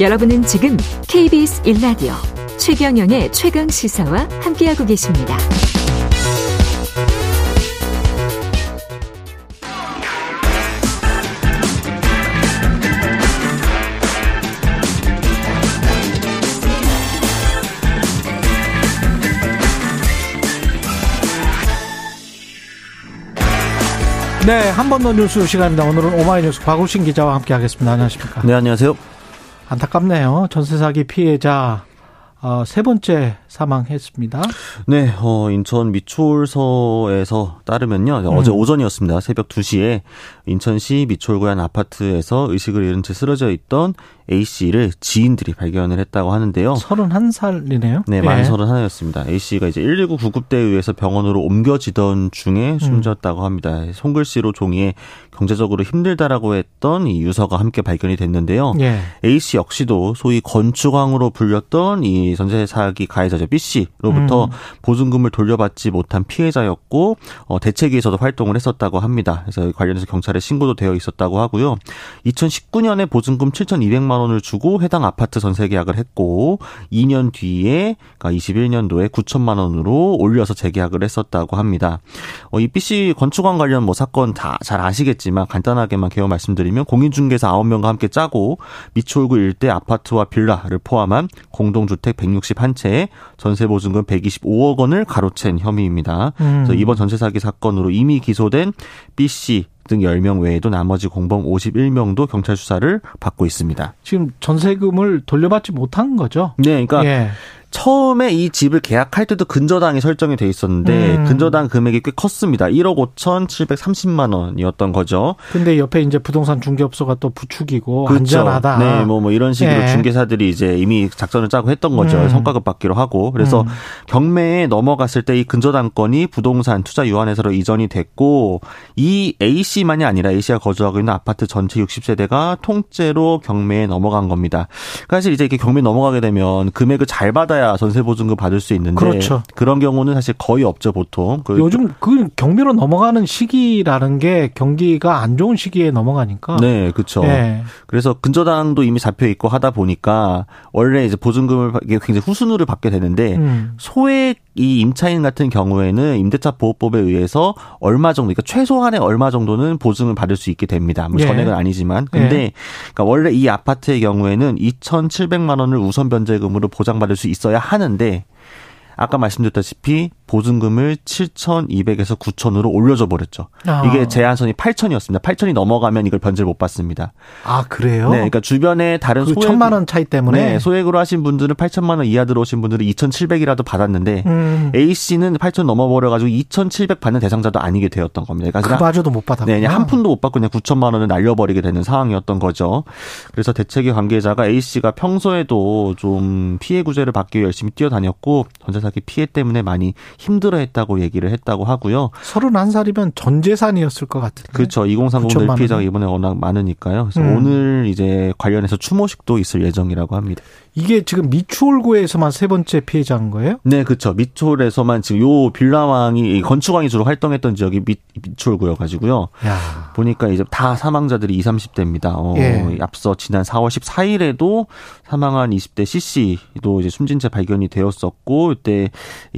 여러분은 지금 KBS 1라디오 최경영의 최강 시사와 함께하고 계십니다. 네, 한 번 더 뉴스 시간입니다. 오늘은 오마이뉴스 박우신 기자와 함께하겠습니다. 안녕하십니까? 네, 안녕하세요. 안타깝네요. 전세 사기 피해자 어, 세 번째 사망했습니다. 네, 어, 인천 미추홀서에서 따르면요. 음. 어제 오전이었습니다. 새벽 2시에 인천시 미추홀구의 아파트에서 의식을 잃은 채 쓰러져 있던 A씨를 지인들이 발견을 했다고 하는데요. 31살이네요. 네, 만 예. 31였습니다. A씨가 이제 119 구급대에 의해서 병원으로 옮겨지던 중에 숨졌다고 합니다. 손글씨로 종이에 경제적으로 힘들다라고 했던 이 유서가 함께 발견이 됐는데요. 예. A씨 역시도 소위 건축왕으로 불렸던 이 전세 사기 가해자죠. B씨로부터 음. 보증금을 돌려받지 못한 피해자였고 어, 대책위에서도 활동을 했었다고 합니다. 그래서 관련해서 경찰에 신고도 되어 있었다고 하고요. 2019년에 보증금 7,200만 원을 주고 해당 아파트 전세 계약을 했고 2년 뒤에 그러니까 21년도에 9천만 원으로 올려서 재계약을 했었다고 합니다. 어, 이 B씨 건축왕 관련 뭐 사건 다 잘 아시겠지만 간단하게만 개요 말씀드리면 공인중개사 9명과 함께 짜고 미추홀구 일대 아파트와 빌라를 포함한 공동주택 161채에 전세 보증금 125억 원을 가로챈 혐의입니다. 음. 그래서 이번 전세 사기 사건으로 이미 기소된 B 씨 등 10명 외에도 나머지 공범 51명도 경찰 수사를 받고 있습니다. 지금 전세금을 돌려받지 못한 거죠? 네, 그러니까 예. 처음에 이 집을 계약할 때도 근저당이 설정이 돼 있었는데 음. 근저당 금액이 꽤 컸습니다. 1억 5천 730만 원이었던 거죠. 근데 옆에 이제 부동산 중개업소가 또 부축이고 그렇죠. 안전하다. 네, 뭐, 뭐 이런 식으로 네. 중개사들이 이제 이미 작전을 짜고 했던 거죠. 음. 성과급 받기로 하고. 그래서 음. 경매에 넘어갔을 때 이 근저당권이 부동산 투자 유한회사로 이전이 됐고 이 A 씨만이 아니라 A 씨가 거주하고 있는 아파트 전체 60세대가 통째로 경매에 넘어간 겁니다. 사실 이제 이렇게 경매 넘어가게 되면 금액을 잘 받아 야 받아야 전세 보증금 받을 수 있는데 그렇죠. 그런 경우는 사실 거의 없죠 보통. 그 요즘 그 경비로 넘어가는 시기라는 게 경기가 안 좋은 시기에 넘어가니까. 네, 그렇죠. 네. 그래서 근저당도 이미 잡혀 있고 하다 보니까 원래 이제 보증금을 굉장히 후순위를 받게 되는데 음. 소액 이 임차인 같은 경우에는 임대차 보호법에 의해서 얼마 정도, 그러니까 최소한의 얼마 정도는 보증을 받을 수 있게 됩니다. 뭐 예. 전액은 아니지만. 근데 예. 그러니까 원래 이 아파트의 경우에는 2,700만 원을 우선 변제금으로 보장받을 수 있어야 하는데 아까 말씀드렸다시피 보증금을 7,200에서 9,000으로 올려줘 버렸죠. 아. 이게 제한선이 8,000이었습니다. 8,000이 넘어가면 이걸 변제를 못 받습니다. 아 그래요? 네, 그러니까 주변에 다른 그 소액 천만 원 차이 때문에 네, 소액으로 하신 분들은 8천만 원 이하 들어오신 분들은 2,700이라도 받았는데 음. A 씨는 8,000 넘어 버려 가지고 2,700 받는 대상자도 아니게 되었던 겁니다. 그러니까 그마저도 못 받았고, 네, 한 푼도 못 받고 그냥 9천만 원을 날려버리게 되는 상황이었던 거죠. 그래서 대책위 관계자가 A 씨가 평소에도 좀 피해 구제를 받기 위해 열심히 뛰어다녔고 전세 사기 피해 때문에 많이 힘들어했다고 얘기를 했다고 하고요. 31살이면 전 재산이었을 것 같은데. 그렇죠. 2030 피해자가 이번에 워낙 많으니까요. 그래서 음. 오늘 이제 관련해서 추모식도 있을 예정이라고 합니다. 이게 지금 미추홀구에서만 세 번째 피해자인 거예요? 네, 그렇죠. 미추홀에서만 지금 요 빌라왕이 건축왕이 주로 활동했던 지역이 미, 미추홀구여 가지고요. 보니까 이제 다 사망자들이 20, 30대입니다. 어, 예. 앞서 지난 4월 14일에도 사망한 20대 C씨도 이제 숨진 채 발견이 되었었고 이때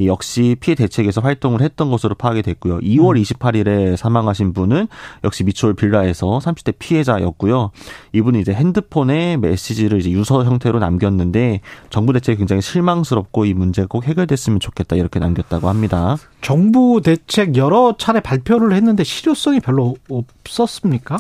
역시 피해 대책에서 활동을 했던 것으로 파악이 됐고요. 2월 음. 28일에 사망하신 분은 역시 미추홀 빌라에서 30대 피해자였고요. 이분이 이제 핸드폰에 메시지를 이제 유서 형태로 남겼는데 있는데 정부 대책이 굉장히 실망스럽고 이 문제가 꼭 해결됐으면 좋겠다 이렇게 남겼다고 합니다. 정부 대책 여러 차례 발표를 했는데 실효성이 별로 없었습니까?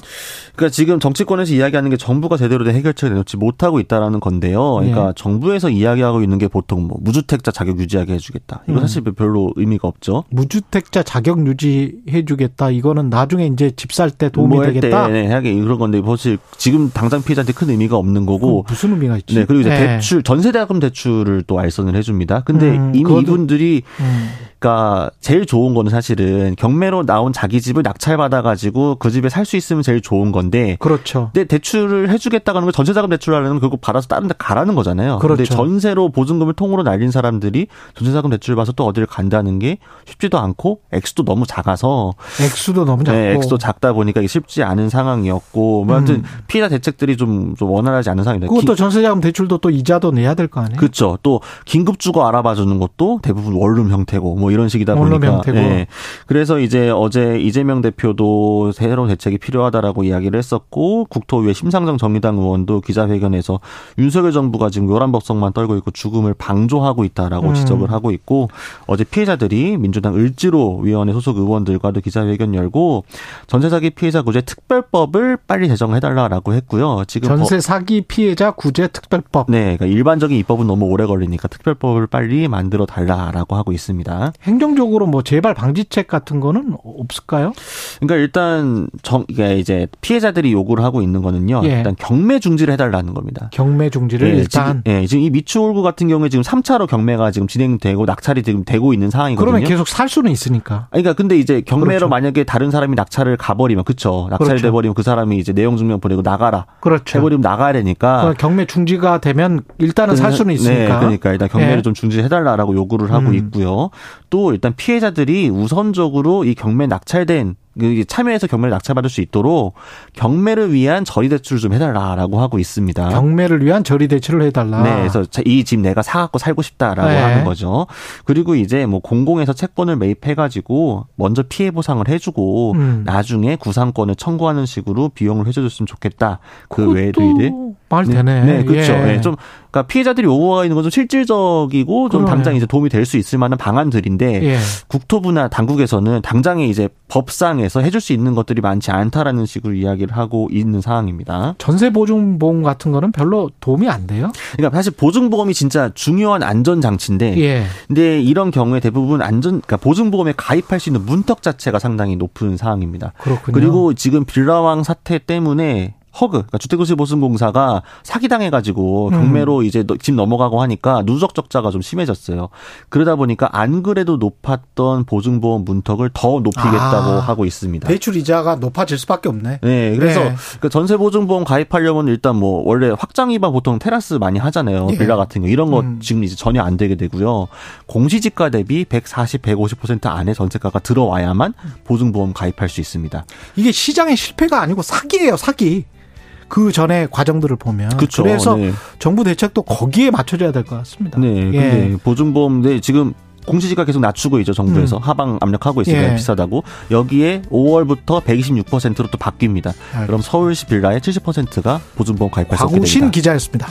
그러니까 지금 정치권에서 이야기하는 게 정부가 제대로 된 해결책을 내놓지 못하고 있다라는 건데요. 그러니까 네. 정부에서 이야기하고 있는 게 보통 뭐 무주택자 자격 유지하게 해주겠다. 이거 음. 사실 별로 의미가 없죠. 무주택자 자격 유지해주겠다. 이거는 나중에 이제 집 살 때 도움이 뭐 되겠다. 네, 하게 그런 건데 사실 지금 당장 피해자한테 큰 의미가 없는 거고 무슨 의미가 있지? 네, 그리고 이제 네. 대출 전세대학금 대출을 또 알선을 해줍니다. 근데 음, 이미 그것도, 이분들이 음. 그러니까 제일 좋은 거는 사실은 경매로 나온 자기 집을 낙찰받아 가지고 그 집에 살 수 있으면 제일 좋은 건데. 그렇죠. 근데 대출을 해주겠다고 하는 건 전세자금 대출하려면 결국 받아서 다른 데 가라는 거잖아요. 그렇죠. 근데 전세로 보증금을 통으로 날린 사람들이 전세자금 대출을 봐서 또 어디를 간다는 게 쉽지도 않고 액수도 너무 작아서 액수도 너무 작고 네, 액수도 작다 보니까 쉽지 않은 상황이었고 뭐 아무튼 음. 피해자 대책들이 좀, 좀 원활하지 않은 상황입니다. 그것도 전세자금 대출도 또 이자도 내야 될 거 아니에요? 그렇죠. 또 긴급 주거 알아봐 주는 것도 대부분 원룸 형태고 뭐 이런 식이다 보니까. 네. 그래서 이제 어제 이재명 대표도 새로운 대책이 필요하다라고 이야기를 했었고 국토위의 심상정 정의당 의원도 기자회견에서 윤석열 정부가 지금 요란 법석만 떨고 있고 죽음을 방조하고 있다라고 음. 지적을 하고 있고 어제 피해자들이 민주당 을지로 위원회 소속 의원들과도 기자회견 열고 전세 사기 피해자 구제 특별법을 빨리 제정해 달라라고 했고요. 지금 전세 사기 피해자 구제 특별법. 네, 그러니까 일반적인 입법은 너무 오래 걸리니까 특별법을 빨리 만들어 달라라고 하고 있습니다. 행정적으로 뭐 재발 방지책 같은 거는 없을까요? 그러니까 일단 정 이게 이제 피해자들이 요구를 하고 있는 거는요. 예. 일단 경매 중지를 해달라는 겁니다. 경매 중지를 예, 일단 지금, 예, 지금 이 미추홀구 같은 경우에 지금 3차로 경매가 지금 진행되고 낙찰이 지금 되고 있는 상황이거든요. 그러면 계속 살 수는 있으니까. 그러니까 근데 이제 경매로 그렇죠. 만약에 다른 사람이 낙찰을 가버리면 그쵸 낙찰이 그렇죠. 돼버리면 그 사람이 이제 내용 증명 보내고 나가라. 그렇죠. 해버리면 나가야 되니까. 경매 중지가 되면 일단은 살 수는 있으니까. 네, 그러니까 일단 경매를 예. 좀 중지해달라라고 요구를 하고 음. 있고요. 또 일단 피해자들이 우선적으로 이 경매 낙찰된 그 참여해서 경매를 낙찰받을 수 있도록 경매를 위한 저리 대출을 좀 해달라라고 하고 있습니다. 경매를 위한 저리 대출을 해달라. 네, 그래서 이 집 내가 사갖고 살고 싶다라고 네. 하는 거죠. 그리고 이제 뭐 공공에서 채권을 매입해가지고 먼저 피해 보상을 해주고 음. 나중에 구상권을 청구하는 식으로 비용을 해줘줬으면 좋겠다. 그 외에도 이제 말 되네. 네, 네 그렇죠. 예. 네, 좀 그러니까 피해자들이 요구가 있는 건 좀 실질적이고 좀 그러네. 당장 이제 도움이 될 수 있을 만한 방안들인데 예. 국토부나 당국에서는 당장에 이제 법상에서 해줄 수 있는 것들이 많지 않다라는 식으로 이야기를 하고 있는 상황입니다. 전세 보증보험 같은 거는 별로 도움이 안 돼요? 그러니까 사실 보증보험이 진짜 중요한 안전 장치인데, 예. 근데 이런 경우에 대부분 안전, 그러니까 보증보험에 가입할 수 있는 문턱 자체가 상당히 높은 상황입니다. 그렇군요. 그리고 지금 빌라왕 사태 때문에 허그, 그러니까 주택도시보증공사가 사기당해가지고 경매로 음. 이제 집 넘어가고 하니까 누적 적자가 좀 심해졌어요. 그러다 보니까 안 그래도 높았던 보증보험 문턱을 더 높이겠다고 아, 하고 있습니다. 대출 이자가 높아질 수밖에 없네. 네, 그래서 네. 그 전세 보증보험 가입하려면 일단 뭐 원래 확장 입반 보통 테라스 많이 하잖아요. 예. 빌라 같은 거 이런 거 음. 지금 이제 전혀 안 되게 되고요. 공시지가 대비 140, 150% 안에 전세가가 들어와야만 보증보험 가입할 수 있습니다. 이게 시장의 실패가 아니고 사기예요, 사기. 그 전에 과정들을 보면 그쵸, 그래서 네. 정부 대책도 거기에 맞춰져야 될 것 같습니다. 네, 예. 보증보험 네 지금 공시지가 계속 낮추고 있죠 정부에서 음. 하방 압력하고 있으니까 예. 비싸다고 여기에 5월부터 126%로 또 바뀝니다. 알겠습니다. 그럼 서울시 빌라의 70%가 보증보험 가입할 수 있게 됩니다. 곽우신 기자였습니다.